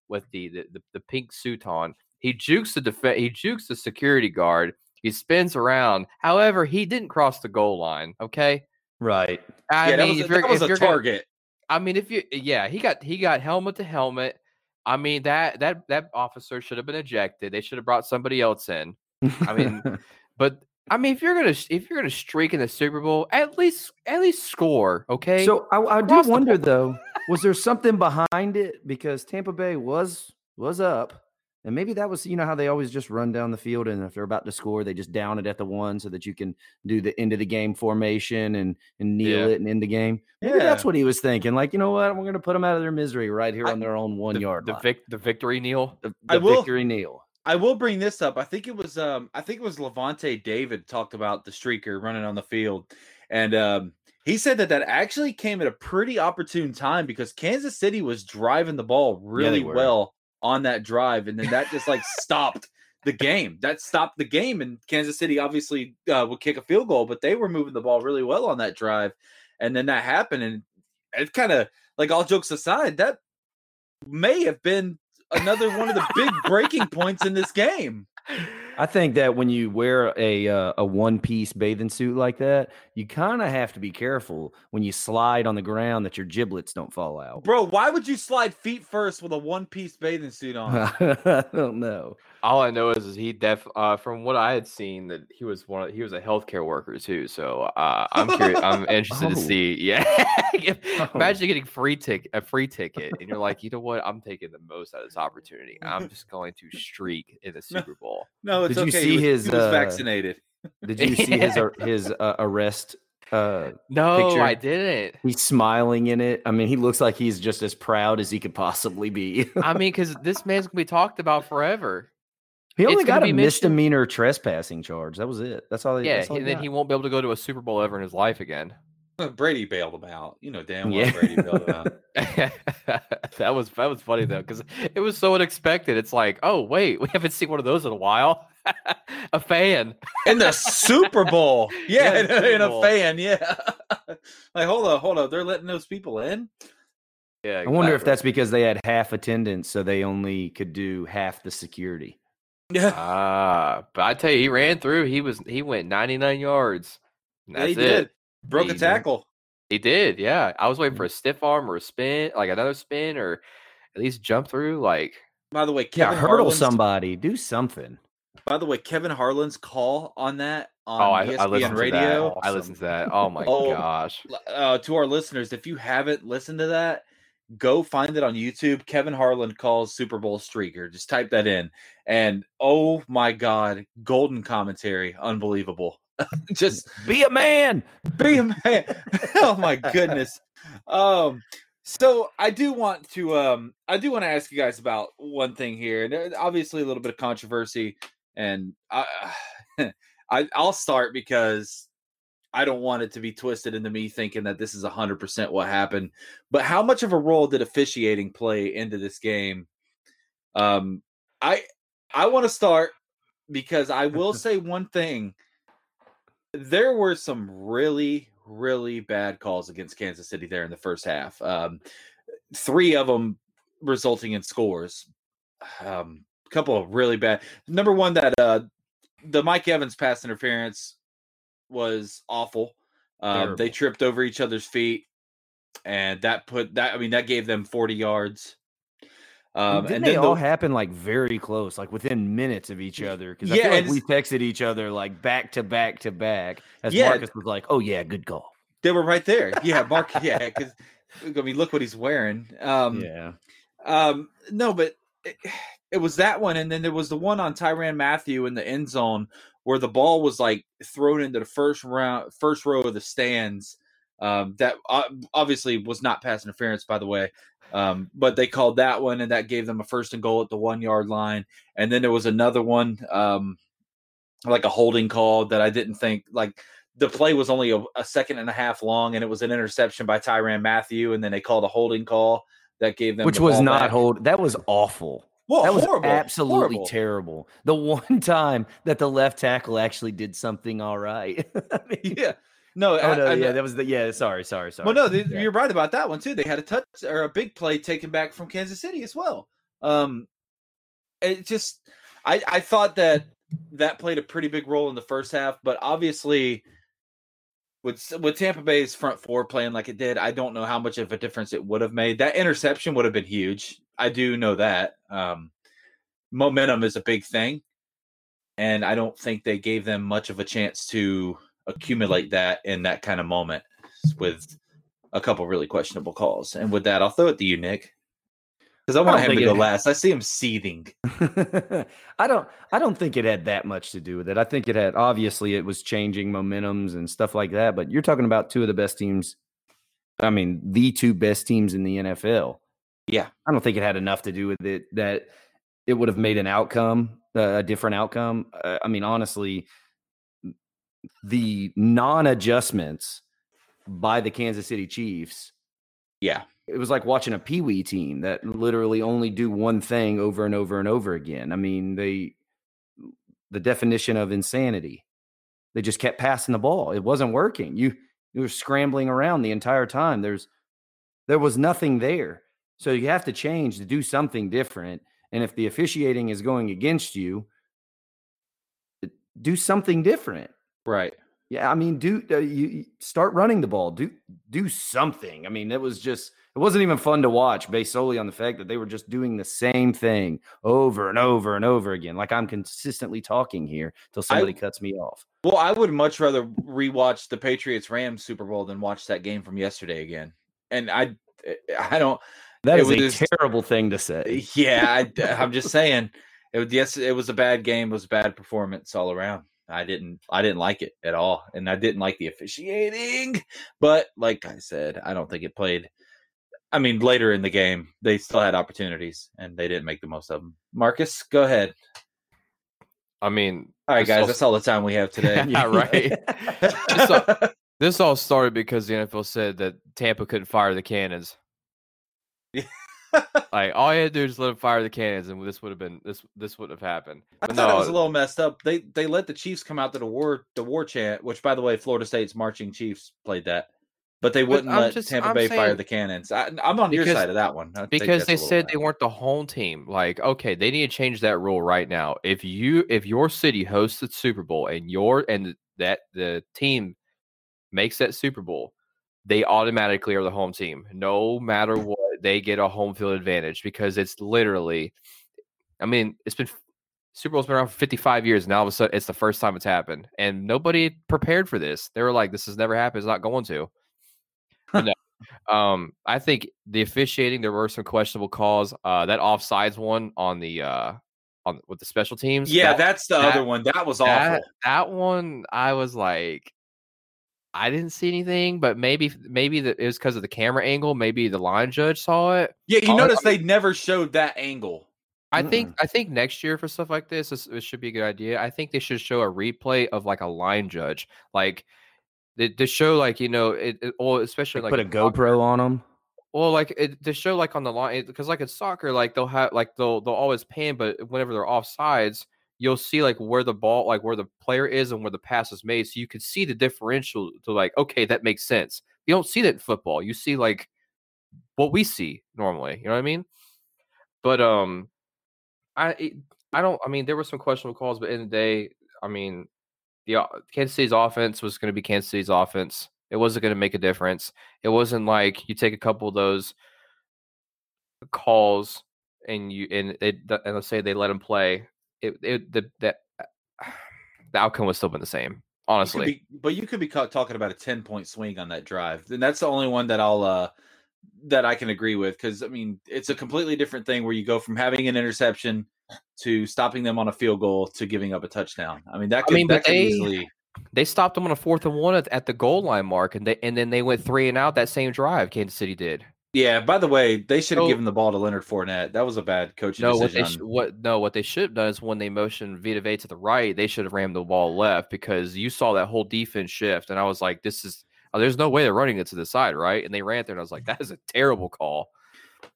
with the the, the, the pink suit on, he jukes the def- he jukes the security guard. He spins around. However, he didn't cross the goal line. Okay. right. I yeah, that mean, was, if a, you're, that was if a you're gonna- target. I mean, if you, yeah, he got he got helmet to helmet. I mean that that that officer should have been ejected. They should have brought somebody else in. I mean, but I mean, if you're gonna if you're gonna streak in the Super Bowl, at least at least score, okay? so I, I do wonder board. though, was there something behind it? Because Tampa Bay was was up, and maybe that was you know how they always just run down the field, and if they're about to score, they just down it at the one so that you can do the end of the game formation and and kneel Yeah. it and end the game. Maybe Yeah. that's what he was thinking. Like you know what, we're gonna put them out of their misery right here I- on their own one the, yard the line. vic, the victory kneel. the, I the will- victory kneel. I will bring this up. I think it was um I think it was Lavonte David talked about the streaker running on the field. And um he said that that actually came at a pretty opportune time because Kansas City was driving the ball really were. well on that drive and then that just like stopped the game. That stopped the game and Kansas City obviously uh, would kick a field goal, but they were moving the ball really well on that drive. And then that happened and it kind of like all jokes aside, that may have been another one of the big breaking points in this game. I think that when you wear a uh, a one piece bathing suit like that, you kind of have to be careful when you slide on the ground that your giblets don't fall out. Bro, why would you slide feet first with a one piece bathing suit on? I don't know. All I know is, is he def uh, from what I had seen that he was one of, he was a healthcare worker too. So uh, I'm curious. I'm interested to Oh. see. Yeah, If- Oh. imagine getting free tick a free ticket, and you're like, you know what? I'm taking the most out of this opportunity. I'm just going to streak in the Super Bowl. No, it's Did you okay. see he was, his, he was uh, vaccinated. Did you see his his uh, arrest? Uh, No, Picture. I didn't. he's smiling in it. I mean, he looks like he's just as proud as he could possibly be. I mean, because this man's gonna be talked about forever. he only It's gonna got a be mentioned- misdemeanor trespassing charge. That was it. That's all. He, Yeah, that's all and then got. he won't be able to go to a Super Bowl ever in his life again. Brady bailed him out. You know damn well Yeah. Brady bailed him out. that was that was funny though because it was so unexpected. It's like, oh wait, we haven't seen one of those in a while. A fan. In the Super Bowl. Yeah, Yeah, in, the a- Super in a fan, yeah. like, hold on, hold on. They're letting those people in? Yeah, I wonder if that's because they had half attendance, so they only could do half the security. Yeah. Ah, but I tell you, he ran through. He was he went 99 yards. And Yeah, he That's it. did. Broke He a tackle. He did. Yeah, I was waiting for a stiff arm or a spin, like another spin, or at least jump through. Like, By the way, Yeah, hurdle Harlan's- somebody, do something. By the way, Kevin Harlan's call on that on oh, I, ESPN I radio. that. I listened to that. Oh my Oh, gosh. uh, to our listeners, if you haven't listened to that, go find it on YouTube. Kevin Harlan calls Super Bowl streaker. Just type that in, and oh my god, golden commentary, unbelievable. Just Be a man. be a man. oh my goodness. Um. So I do want to um I do want to ask you guys about one thing here, and uh, obviously a little bit of controversy, and I, I I'll start because I don't want it to be twisted into me thinking that this is hundred percent what happened. But how much of a role did officiating play into this game? Um, I I want to start because I will say one thing. There were some really really bad calls against Kansas City there in the first half. Um, three of them resulting in scores. Um, couple of really bad. Number one, that uh, the Mike Evans pass interference was awful. Um, they tripped over each other's feet, and that put that. I mean, that gave them forty yards. Um, and they all happened like very close, like within minutes of each other. Because yeah, like we texted each other like back to back to back. As yeah, Marcus was like, "Oh yeah, good call." They were right there. Yeah, Mark. yeah, because I mean, look what he's wearing. Um, yeah. Um, no, but it, it was that one, and then there was the one on Tyrann Mathieu in the end zone where the ball was like thrown into the first round, first row of the stands. Um, that obviously was not pass interference, by the way. Um, but they called that one, and that gave them a first and goal at the one yard line. And then there was another one, um, like a holding call that I didn't think like the play was only a, a, second and a half long, and it was an interception by Tyrann Mathieu, and then they called a holding call that gave them, which the was not back. hold. That was awful. Well, that horrible, was absolutely horrible. terrible. The one time that the left tackle actually did something all right. I mean, yeah, no, oh, I, no, I, yeah, that was the yeah. Sorry, sorry, sorry. Well, no, they, yeah. you're right about that one too. They had a touch or a big play taken back from Kansas City as well. Um, it just, I I thought that that played a pretty big role in the first half, but obviously. With, with Tampa Bay's front four playing like it did, I don't know how much of a difference it would have made. That interception would have been huge. I do know that. Um, momentum is a big thing, and I don't think they gave them much of a chance to accumulate that in that kind of moment with a couple really questionable calls. And with that, I'll throw it to you, Nick. Because I want him to go last. I see him seething. I don't I don't think it had that much to do with it. I think it had obviously it was changing momentums and stuff like that, but you're talking about two of the best teams. I mean, the two best teams in the NFL. Yeah. I don't think it had enough to do with it that it would have made an outcome, uh, a different outcome. Uh, I mean, honestly, the non-adjustments by the Kansas City Chiefs. Yeah. It was like watching a peewee team that literally only do one thing over and over and over again. I mean, they the definition of insanity. They just kept passing the ball. It wasn't working. You you were scrambling around the entire time. There's there was nothing there. So you have to change to do something different. And if the officiating is going against you, do something different. Right. Yeah, I mean, do uh, you start running the ball? Do do something. I mean, it was just it wasn't even fun to watch based solely on the fact that they were just doing the same thing over and over and over again. Like I'm consistently talking here till somebody I, cuts me off. Well, I would much rather rewatch the Patriots Rams Super Bowl than watch that game from yesterday again. And I I don't That is was, a terrible thing to say. Yeah, I, I'm just saying. It was yes, it was a bad game. It was a bad performance all around. I didn't I didn't like it at all. And I didn't like the officiating. But like I said, I don't think it played I mean later in the game, they still had opportunities and they didn't make the most of them. Marcus, go ahead. I mean, all right, guys, all... that's all the time we have today. yeah, right. this, all, this all started because the NFL said that Tampa couldn't fire the cannons. Like all you had to do is let him fire the cannons, and this would have been this this wouldn't have happened. But I thought no, it was a little messed up. They they let the Chiefs come out to the war the war chant, which by the way, Florida State's marching Chiefs played that, but they wouldn't let just, Tampa I'm Bay saying, fire the cannons. I, am on because, your side of that one because they said they weren't the home team. Like, okay, they need to change that rule right now. If you if your city hosts the Super Bowl and your and that the team makes that Super Bowl, they automatically are the home team, no matter what they get a home field advantage because it's literally, I mean, it's been Super Bowl's been around for 55 years. Now all of a sudden, it's the first time it's happened, and nobody prepared for this. They were like, "This has never happened. It's not going to." no. Um, I think the officiating there were some questionable calls. Uh, that offsides one on the uh on with the special teams. Yeah, that, that's the that, other one. That was awful. That, that one, I was like, I didn't see anything, but maybe maybe the, it was because of the camera angle. Maybe the line judge saw it. Yeah, you notice they never showed that angle. I think I think next year for stuff like this, this, this should be a good idea. I think they should show a replay of like a line judge, like they, to show like you know it, it or especially Like, like put a in soccer. GoPro on them. Well, like it, to show like on the line because like in soccer, like they'll have like they'll they'll always pan, but whenever they're off sides, you'll see like where the ball, like where the player is and where the pass is made, so you can see the differential. To like, okay, that makes sense. You don't see that in football. You see like what we see normally. You know what I mean? But um, I I don't. I mean, there were some questionable calls, but in the day, I mean, the Kansas City's offense was going to be Kansas City's offense. It wasn't going to make a difference. It wasn't like you take a couple of those calls and you and it and let's say they let him play. It it the that the outcome would still been the same. You Honestly, be- but you could be talking about a 10 point swing on that drive. And that's the only one that I'll, uh, that I can agree with. Cause I mean, it's a completely different thing where you go from having an interception to stopping them on a field goal to giving up a touchdown. I mean, that I could, mean, that could they- easily, they stopped them on a fourth and one at, at the goal line mark, and they and then they went three and out that same drive. Kansas City did. Yeah. By the way, they should have So- given the ball to Leonard Fournette. That was a bad coaching No, what decision. sh- what no, what they should have done is when they motioned Vita Vea to the right, they should have rammed the ball left because you saw that whole defense shift, and I was like, "This is oh, there's no way they're running it to the side, right?" And they ran there, and I was like, "That is a terrible call."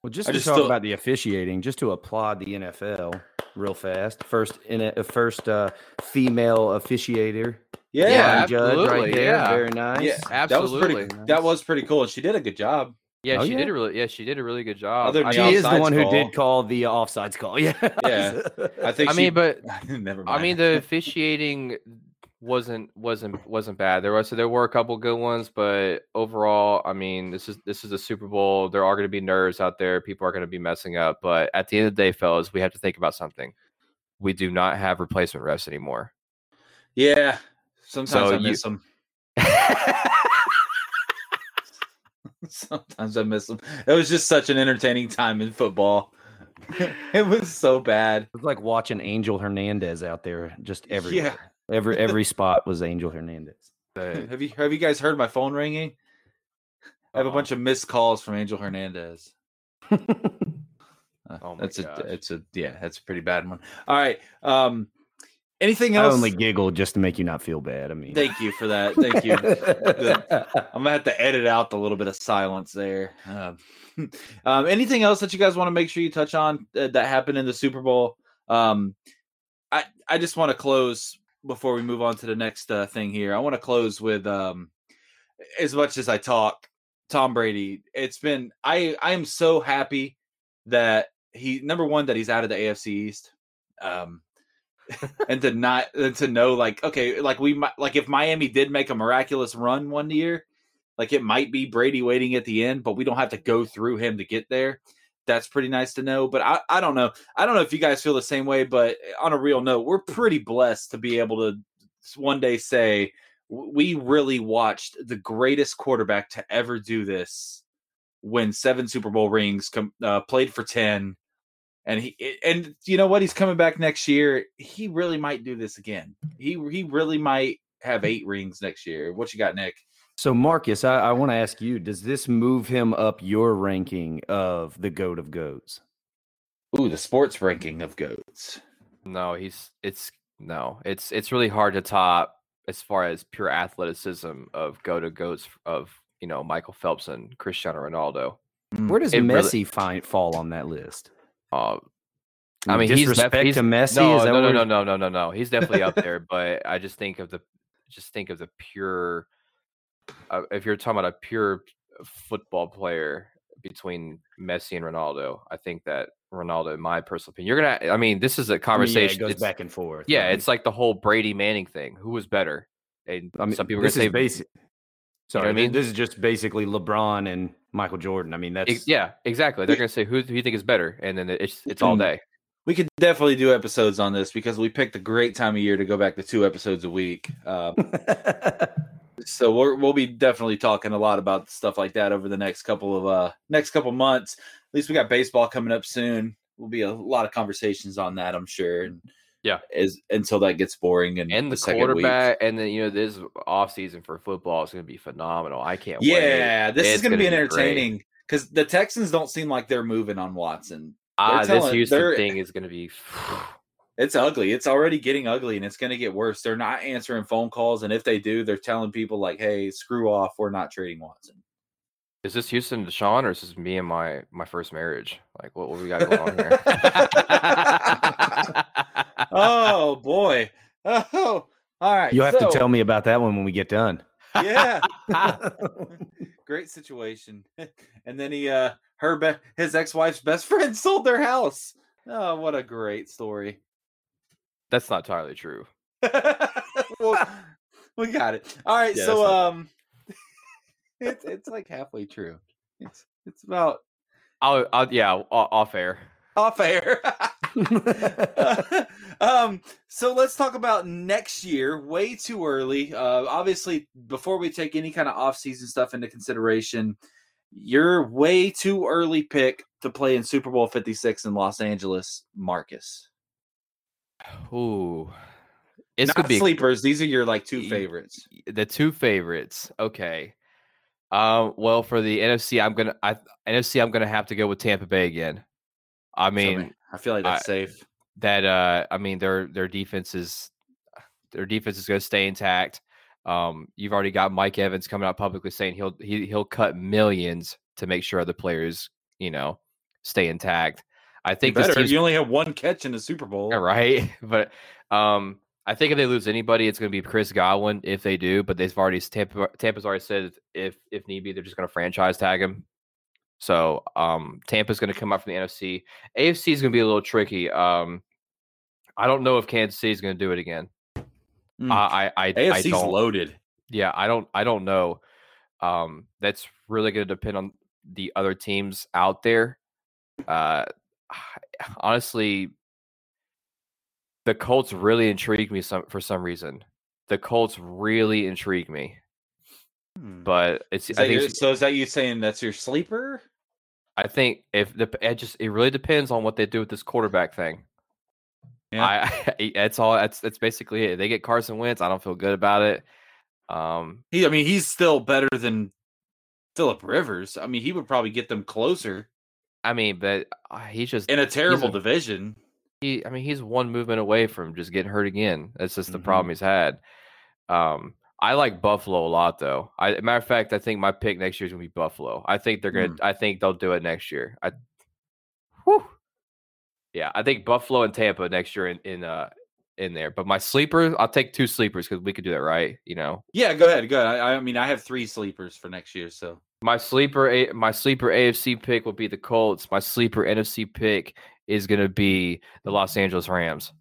Well, just I to just talk still- about the officiating, just to applaud the NFL real fast. First in a first uh, female officiator, yeah. Yeah, line judge right absolutely, there. yeah. Very nice. Yeah, that was pretty. Absolutely. That was pretty cool, and she did a good job. Yeah, Oh, she yeah? did a really yeah, she did a really good job. Other than I the She is the offsides one who did call the uh, offsides call. Yeah. Yeah. I think. I she- mean, but never mind. I mean the officiating wasn't wasn't wasn't bad. There was so there were a couple good ones, but overall, I mean, this is this is a Super Bowl. There are going to be nerves out there. People are going to be messing up. But at the end of the day, fellas, we have to think about something. We do not have replacement refs anymore. yeah. Sometimes So I you- miss them. Sometimes I miss them. It was just such an entertaining time in football. it was so bad. It was like watching Angel Hernandez out there, just everywhere. Yeah. Every every spot was Angel Hernandez. Have you have you guys heard my phone ringing? I have a Uh-uh. bunch of missed calls from Angel Hernandez. Uh, Oh my that's gosh. a it's a yeah, that's a pretty bad one. All right. Um anything else? I else? only giggle just to make you not feel bad. I mean, Thank you for that. Thank you. I'm gonna have to edit out the little bit of silence there. Um, um, anything else that you guys want to make sure you touch on uh, that happened in the Super Bowl? Um, I I just want to close before we move on to the next uh, thing here. I want to close with um, as much as I talk, Tom Brady. It's been I I am so happy that he number one that he's out of the AFC East. Um, and to not and to know like okay like we might like if miami did make a miraculous run one year like it might be brady waiting at the end but we don't have to go through him to get there. That's pretty nice to know but i i don't know. I don't know if you guys feel the same way but on a real note we're pretty blessed to be able to one day say we really watched the greatest quarterback to ever do this win seven super bowl rings com- uh, played for 10 and he eh, and you know what? He's coming back next year. He really might do this again. He he really might have eight rings next year. What you got nick? So, Marcus, I, I want to ask you: Does this move him up your ranking of the goat of goats? ooh the sports ranking of goats. No, he's it's no, it's it's really hard to top as far as pure athleticism of go to goats of you know Michael Phelps and Cristiano Ronaldo. Mm. Where does It really- Messi find fall on that list? Uh, I mean, he's disrespect def- he's to Messi. No, Is that no, no, no, no, no, no, no. He's definitely up there, but I just think of the just think of the pure. Uh, if you're talking about a pure football player between Messi and Ronaldo, I think that Ronaldo, in my personal opinion, you're gonna. I mean, this is a yeah, conversation. it goes back and forth. Yeah, right? it's like the whole Brady Manning thing. Who was better? And I mean, some people are gonna say basic. Sorry, what I I mean, this is just basically LeBron and Michael Jordan. I mean, that's Ex- yeah, exactly. They're gonna say who do you think is better, and then it's it's all day. we could definitely do episodes on this because we picked a great time of year to go back to two episodes a week um, so we're, we'll be definitely talking a lot about stuff like that over the next couple of uh next couple months at least we got baseball coming up soon will be a lot of conversations on that i'm sure and Yeah. is until that gets boring and And the, week. quarterback, and then you know this off season for football is going to be phenomenal. I can't wait. Yeah, this is It's going to be entertaining because the Texans don't seem like they're moving on Watson. Ah, this Houston thing is going to be. It's ugly. It's already getting ugly, and it's going to get worse. They're not answering phone calls, and if they do, they're telling people like, "Hey, screw off. We're not trading Watson." Is this Houston Deshaun or is this me and my my first marriage? Like what, what we got going on here? oh boy. Oh, all right. You'll have so, to tell me about that one when we get done. Yeah. Great situation. And then he uh her be- his ex-wife's best friend sold their house. Oh, what a great story. That's not entirely true. well, we got it. All right, Yeah, so um it's it's like halfway true. It's it's about I'll, I'll yeah, off air. off air. um, so let's talk about next year. Way too early. Uh, obviously, before we take any kind of off-season stuff into consideration, you're way too early pick to play in Super Bowl 56 in Los Angeles, Marcus. Ooh, it's Not be sleepers. These are your like two favorites. the two favorites. Okay. Um. Well, for the NFC, I'm gonna I NFC, I'm gonna have to go with Tampa Bay again. I mean I feel like that's safe. that. Uh. I mean their their defense is their defense is gonna stay intact. Um. You've already got Mike Evans coming out publicly saying he'll he he'll cut millions to make sure other players you know stay intact. I think this better. You only have one catch in the Super Bowl. Right. But um, I think if they lose anybody, it's going to be Chris Godwin. If they do, but they've already Tampa, Tampa's already said if if need be, they're just going to franchise tag him. So um, Tampa's going to come out from the NFC. AFC is going to be a little tricky. Um, I don't know if Kansas City is going to do it again. Mm. I I I, I don't. loaded. Yeah, I don't I don't know. Um, that's really going to depend on the other teams out there. Uh, honestly, the Colts really intrigue me some for some reason. The Colts really intrigue me, Hmm. but it's Is I think so. Is that you saying that's your sleeper? I think if the it just it really depends on what they do with this quarterback thing. Yeah. I that's all that's that's basically it. They get Carson Wentz, I don't feel good about it. Um, He, I mean, he's still better than Philip Rivers. I mean, he would probably get them closer I mean, but uh, he's just in a terrible a- division. he I mean he's one movement away from just getting hurt again. That's just the Mhm. problem he's had. Um I like Buffalo a lot though. I matter of fact, I think my pick next year is gonna be Buffalo. I think they're gonna I think they'll do it next year. I whew. Yeah, I think Buffalo and Tampa next year in, in uh in there. But my sleeper, I'll take two sleepers because we could do that, right? You know. Yeah, go ahead. Go ahead. I, I mean, I have three sleepers for next year. So My sleeper A- my sleeper AFC pick will be the Colts. My sleeper NFC pick is gonna be the Los Angeles Rams.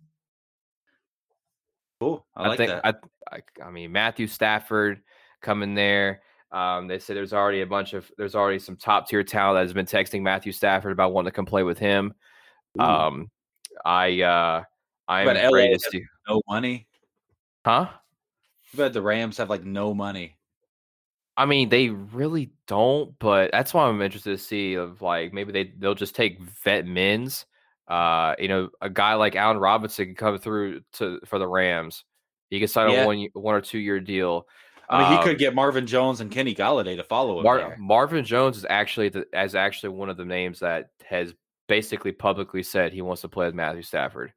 cool. I like think that. I, I I mean Matthew Stafford coming there. Um, they said there's already a bunch of there's already some top tier talent that has been texting Matthew Stafford about wanting to come play with him. Ooh, Um, I uh, I But am ready LA to see, no money. huh? I bet the Rams have like no money. I mean, they really don't, but that's why I'm interested to see of like maybe they they'll just take vet men's. Uh, you know, a guy like Allen Robinson can come through to for the Rams. He can sign Yeah. a one one or two year deal. I mean, he Um, could get Marvin Jones and Kenny Golladay to follow him. Mar- Marvin Jones is actually the, as actually one of the names that has basically publicly said he wants to play with Matthew Stafford.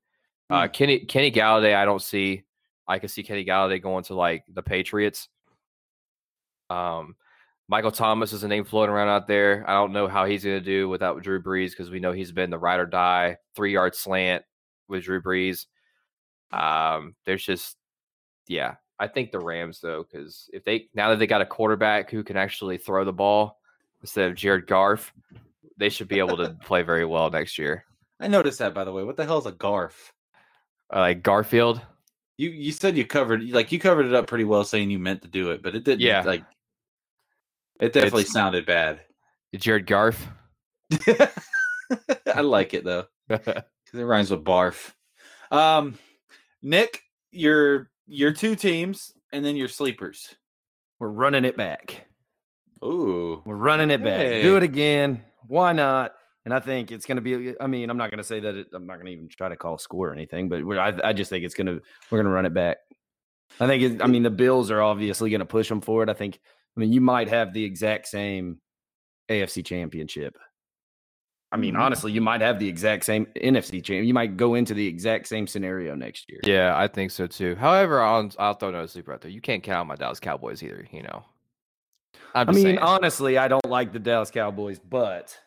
Uh, Hmm. Kenny Kenny Golladay, I don't see. I can see Kenny Golladay going to like the Patriots. Um, Michael Thomas is a name floating around out there. I don't know how he's going to do without Drew Brees because we know he's been the ride or die three yard slant with Drew Brees. Um, there's just, yeah, I think the Rams though, because if they now that they got a quarterback who can actually throw the ball instead of Jared Garf, they should be able to play very well next year. I noticed that by the way. What the hell is a Garf? Uh, like Garfield, You you said you covered like you covered it up pretty well, saying you meant to do it, but it didn't. Yeah. like it definitely It's- sounded bad. Jared Garf. I like it though because it rhymes with barf. Um, Nick, your your two teams and then your sleepers. We're running it back. Ooh, We're running it back. Hey. Do it again. Why not? And I think it's going to be. I mean, I'm not going to say that. It, I'm not going to even try to call a score or anything, but we're, I, I just think it's going to. We're going to run it back. I think. It, I mean, the Bills are obviously going to push them forward. I think. I mean, you might have the exact same AFC Championship. I mean, Mm-hmm. honestly, you might have the exact same NFC champ. You might go into the exact same scenario next year. Yeah, I think so too. However, I'll, I'll throw another sleeper out there. You can't count on my Dallas Cowboys either. You know. I mean, saying. honestly, I don't like the Dallas Cowboys, but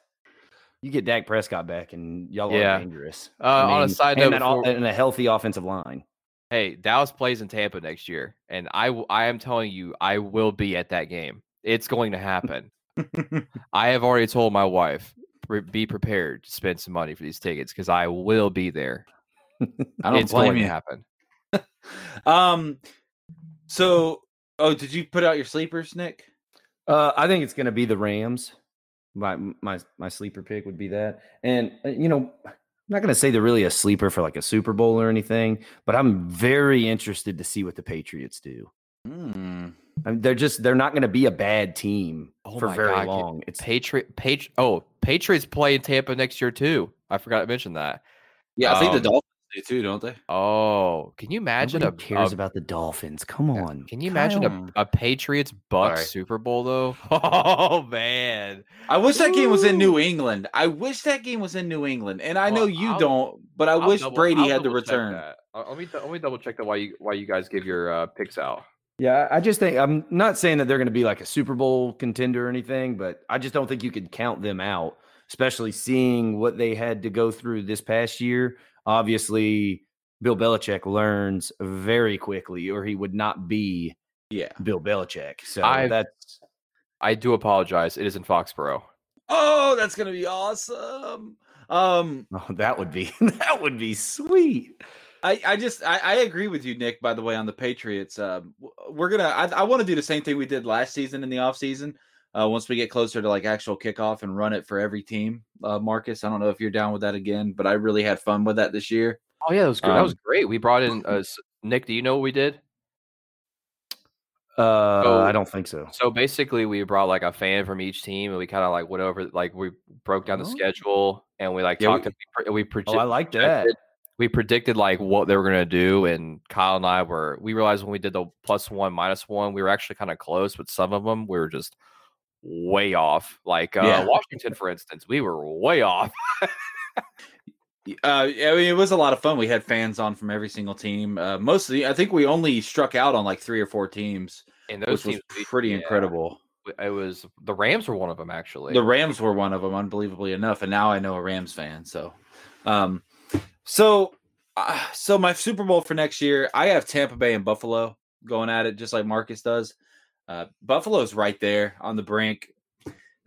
you get Dak Prescott back, and y'all Yeah. are dangerous. Uh, on a side note, o- before- and a healthy offensive line. hey, Dallas plays in Tampa next year, and I I am telling you, I will be at that game. It's going to happen. I have already told my wife, be prepared to spend some money for these tickets because I will be there. I don't it's blame going you. to happen. Um, so oh, did you put out your sleepers, Nick? Uh, I think it's going to be the Rams. My my my sleeper pick would be that, and uh, you know, I'm not going to say they're really a sleeper for like a Super Bowl or anything, but I'm very interested to see what the Patriots do. Hmm. I mean, they're just they're not going to be a bad team Oh for very God, long. It's Patriot, Patri- Oh, Patriots play in Tampa next year too. I forgot to mention that. Yeah, I think the Um, Dolphins do too, don't they? Oh, can you imagine nobody a, cares a- about the Dolphins. Come on, Can you imagine a, a Patriots Bucks Sorry. Super Bowl though? Oh man, I wish that game was in New England. I wish that game was in New England, and I know you I'll- don't, but I I'll wish double- Brady I'll had to double check return. that. Uh, Let me let me double check that why you why you guys give your uh, picks out. Yeah, I just think I'm not saying that they're going to be like a Super Bowl contender or anything, but I just don't think you could count them out, especially seeing what they had to go through this past year. Obviously, Bill Belichick learns very quickly, or he would not be Yeah. Bill Belichick. So I've- that's I do apologize. It is in Foxborough. Oh, that's gonna be awesome. Um, oh, that would be that would be sweet. I, I just I, I agree with you, Nick. By the way, on the Patriots, um, we're gonna I, I want to do the same thing we did last season in the off season. Uh, once we get closer to like actual kickoff and run it for every team, uh, Marcus. I don't know if you're down with that again, but I really had fun with that this year. Oh yeah, that was good. that was Um, great. We brought in uh, Nick. Do you know what we did? Uh, So- I don't think so. So basically, we brought like a fan from each team, and we kind of like went over like we broke down the Oh. schedule, and we like Yeah, talked. we- to, we, pro- we Oh, I like that. We predicted like what they were gonna do, and Kyle and I were. We realized when we did the plus one minus one, we were actually kind of close, but some of them we were just way off. Like uh, Yeah. Washington, for instance, we were way off. Uh, I mean, it was a lot of fun. We had fans on from every single team. Uh, mostly, I think we only struck out on like three or four teams, And those was teams, we- pretty yeah, incredible. It was the Rams were one of them actually. The Rams were one of them, unbelievably enough, and now I know a Rams fan. So, um, so, uh, so my Super Bowl for next year, I have Tampa Bay and Buffalo going at it, just like Marcus does. Uh, Buffalo's right there on the brink.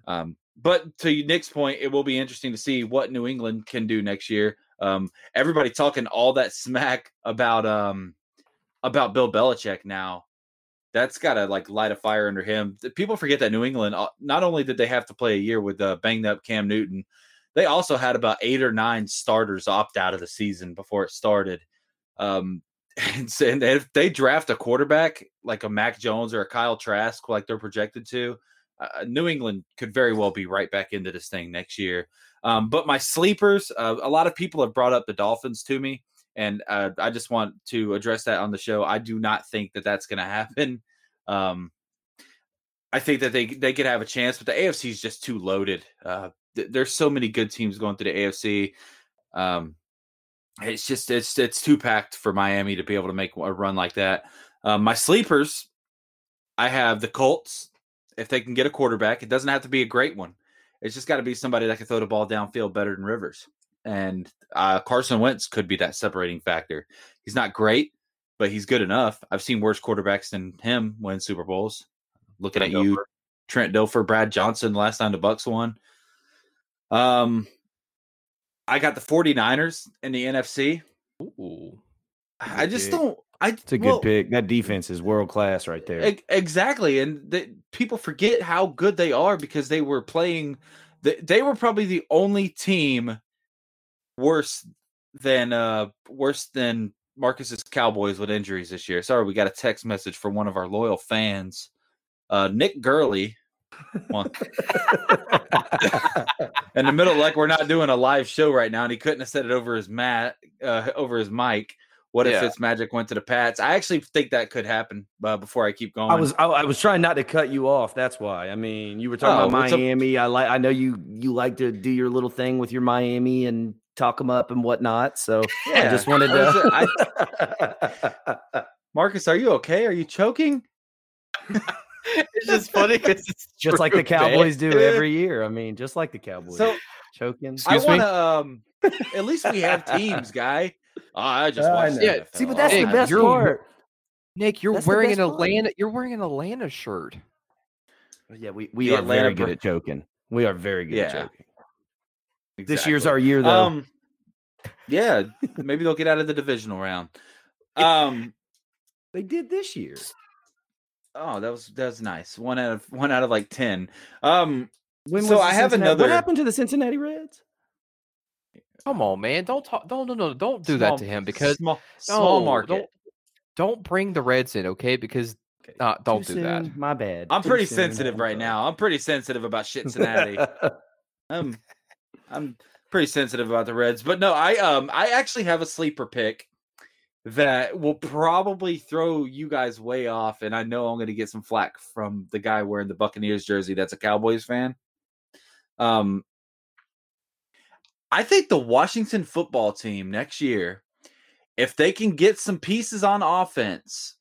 Um, but to Nick's point, it will be interesting to see what New England can do next year. Um, everybody talking all that smack about um about Bill Belichick now. That's got to like light a fire under him. People forget that New England uh, not only did they have to play a year with uh, banged up Cam Newton, they also had about eight or nine starters opt out of the season before it started. Um, and, and if they draft a quarterback like a Mac Jones or a Kyle Trask, like they're projected to, uh, New England could very well be right back into this thing next year. Um, but my sleepers, uh, a lot of people have brought up the Dolphins to me, and uh, I just want to address that on the show. I do not think that that's going to happen. Um, I think that they they could have a chance, but the AFC is just too loaded. Th- there's so many good teams going through the AFC. Um, it's just it's it's too packed for Miami to be able to make a run like that. Um, my sleepers, I have the Colts. If they can get a quarterback, it doesn't have to be a great one. It's just got to be somebody that can throw the ball downfield better than Rivers. And uh, Carson Wentz could be that separating factor. He's not great, but he's good enough. I've seen worse quarterbacks than him win Super Bowls. Looking Trent at you, Dilfer. Trent Dilfer, Brad Johnson, last time the Bucks won. Um, I got the 49ers in the NFC. Ooh. I just pick. don't. I It's a good well, pick. That defense is world class right there. E- Exactly, and the, people forget how good they are because they were playing. They, they were probably the only team worse than uh worse than Marcus's Cowboys with injuries this year. Sorry, we got a text message from one of our loyal fans, uh Nick Gurley. One. in the middle, like we're not doing a live show right now, and he couldn't have said it over his mat, uh, over his mic. What if Yeah. Fitzmagic went to the Pats? I actually think that could happen. Uh, before I keep going, I was I, I was trying not to cut you off. That's why. I mean, you were talking Oh, about what's? Miami. I like. I know you you like to do your little thing with your Miami and talk them up and whatnot. So I just wanted I to. Marcus, are you okay? Are you choking? it's just funny because it's just like the true, man. Cowboys do every year. I mean, just like the Cowboys. So choking. Excuse I me? want to. Um, at least we have teams, guy. Oh, I just I watched. know. the Yeah, See, but that's Hey, the best you're- part. Nick, you're That's wearing an best part. Atlanta. You're wearing an Atlanta shirt. Yeah, we, we The are very good at choking. We are very good at Yeah. choking. This year's our year, though. Um, yeah, maybe they'll get out of the divisional round. Um, they did this year. Oh, that was that was nice. One out of one out of like ten. Um, When So was the I have Cincinnati- another- What happened to the Cincinnati Reds? Come on, man. Don't talk. Don't no no. Don't do that to him because small, small no, market. Don't, don't bring the Reds in, okay? Because uh, don't Too do that. My bad. I'm Too pretty soon. sensitive I'm right now. I'm pretty sensitive about Cincinnati. I'm I'm pretty sensitive about the Reds, but no, I um I actually have a sleeper pick that will probably throw you guys way off, and I know I'm going to get some flack from the guy wearing the Buccaneers jersey. That's a Cowboys fan. Um, I think the Washington football team next year, if they can get some pieces on offense,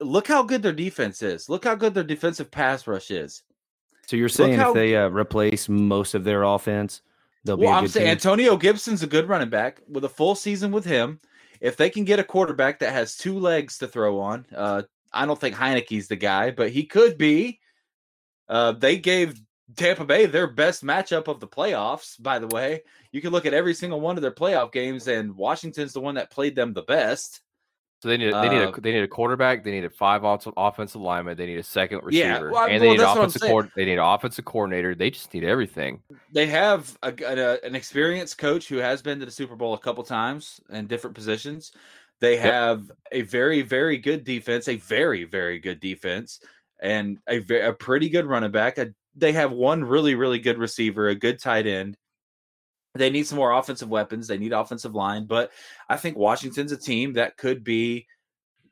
look how good their defense is. Look how good their defensive pass rush is. So you're saying how- if they uh, replace most of their offense, they'll be Well, I'm saying team? Antonio Gibson's a good running back with a full season with him. If they can get a quarterback that has two legs to throw on, uh, I don't think Heinicke's the guy, but he could be. Uh, they gave Tampa Bay their best matchup of the playoffs. By the way, you can look at every single one of their playoff games, and Washington's the one that played them the best. So they need a, they need a um, they need a quarterback. They need a five off- offensive lineman. They need a second Yeah, receiver, well, and well, they need what I'm offensive coord- They need an offensive coordinator. They just need everything. They have a, a- an experienced coach who has been to the Super Bowl a couple times in different positions. They have a very, very good defense, a very, very good defense, and a, a pretty good running back. A- they have one really, really good receiver, a good tight end. They need some more offensive weapons. They need offensive line, but I think Washington's a team that could be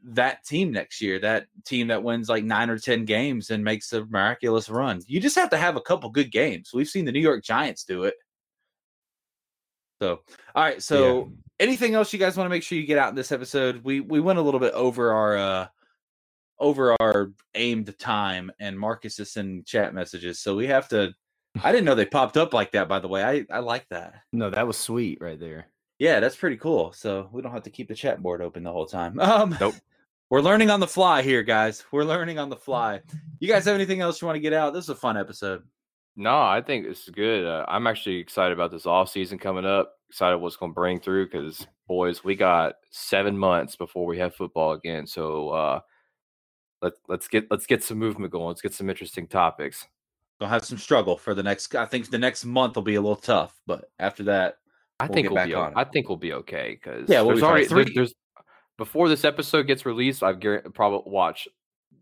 that team next year. That team that wins like nine or ten games and makes a miraculous run. You just have to have a couple good games. We've seen the New York Giants do it. So, all right. So, anything else you guys want to make sure you get out in this episode? We we went a little bit over our uh over our aimed time, and Marcus is sending chat messages, so we have to. I didn't know they popped up like that. By the way, I I like that. No, that was sweet right there. Yeah, that's pretty cool. So we don't have to keep the chat board open the whole time. Um, Nope. We're learning on the fly here, guys. We're learning on the fly. You guys have anything else you want to get out? This is a fun episode. No, I think this is good. Uh, I'm actually excited about this off season coming up. Excited what's going to bring through because boys, we got seven months before we have football again. So uh, let let's get let's get some movement going. Let's get some interesting topics. Gonna have some struggle for the next. I think the next month will be a little tough, but after that, I We'll think we'll be. on. I think we'll be okay because Yeah, we'll there's be already Three- there's before this episode gets released. I've probably watch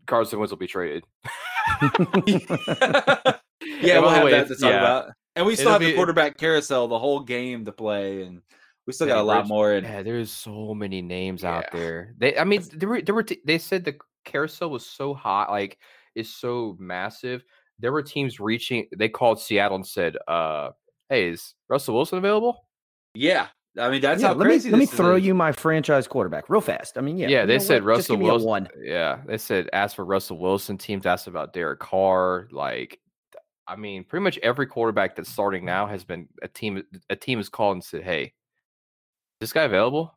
Carson Wentz will be traded. yeah, And we'll have way, that to talk yeah. about. And we still It'll have the quarterback carousel, the whole game to play, and we still got a lot more. And Yeah, there's so many names out there. They, I mean, there were, there were t- they said the carousel was so hot, like is so massive. There were teams reaching. They called Seattle and said, uh, "Hey, is Russell Wilson available?" yeah, I mean that's Yeah, how let me crazy. let me this is. throw you my franchise quarterback real fast. I mean, yeah, Yeah, they said what? Russell give me a Wilson. one. Yeah, they said ask for Russell Wilson. Teams asked about Derek Carr. Like, I mean, pretty much every quarterback that's starting now has been a team. A team has called and said, "Hey, this guy available?"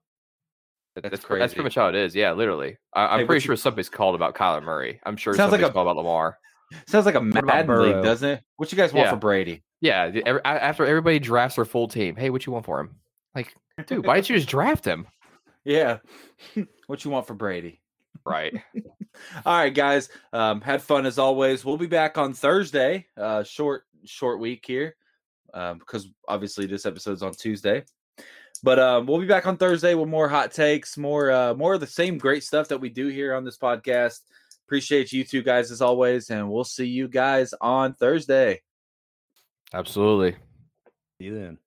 That's That's, pre- that's pretty much how it is. Yeah, literally. I, I'm Hey, what pretty you- sure somebody's called about Kyler Murray. I'm sure Sounds like a- called about Lamar. Sounds like a Madden league, doesn't it? What you guys want Yeah. for Brady? Yeah, every, after everybody drafts their full team, hey, what you want for him? Like, dude, why didn't you just draft him? Yeah, what you want for Brady? Right. All right, guys. Um, had fun as always. We'll be back on Thursday. Uh, short, short week here, um, because obviously this episode's on Tuesday. But um, we'll be back on Thursday with more hot takes, more, uh, more of the same great stuff that we do here on this podcast. Appreciate you two guys as always, and we'll see you guys on Thursday. Absolutely. See you then.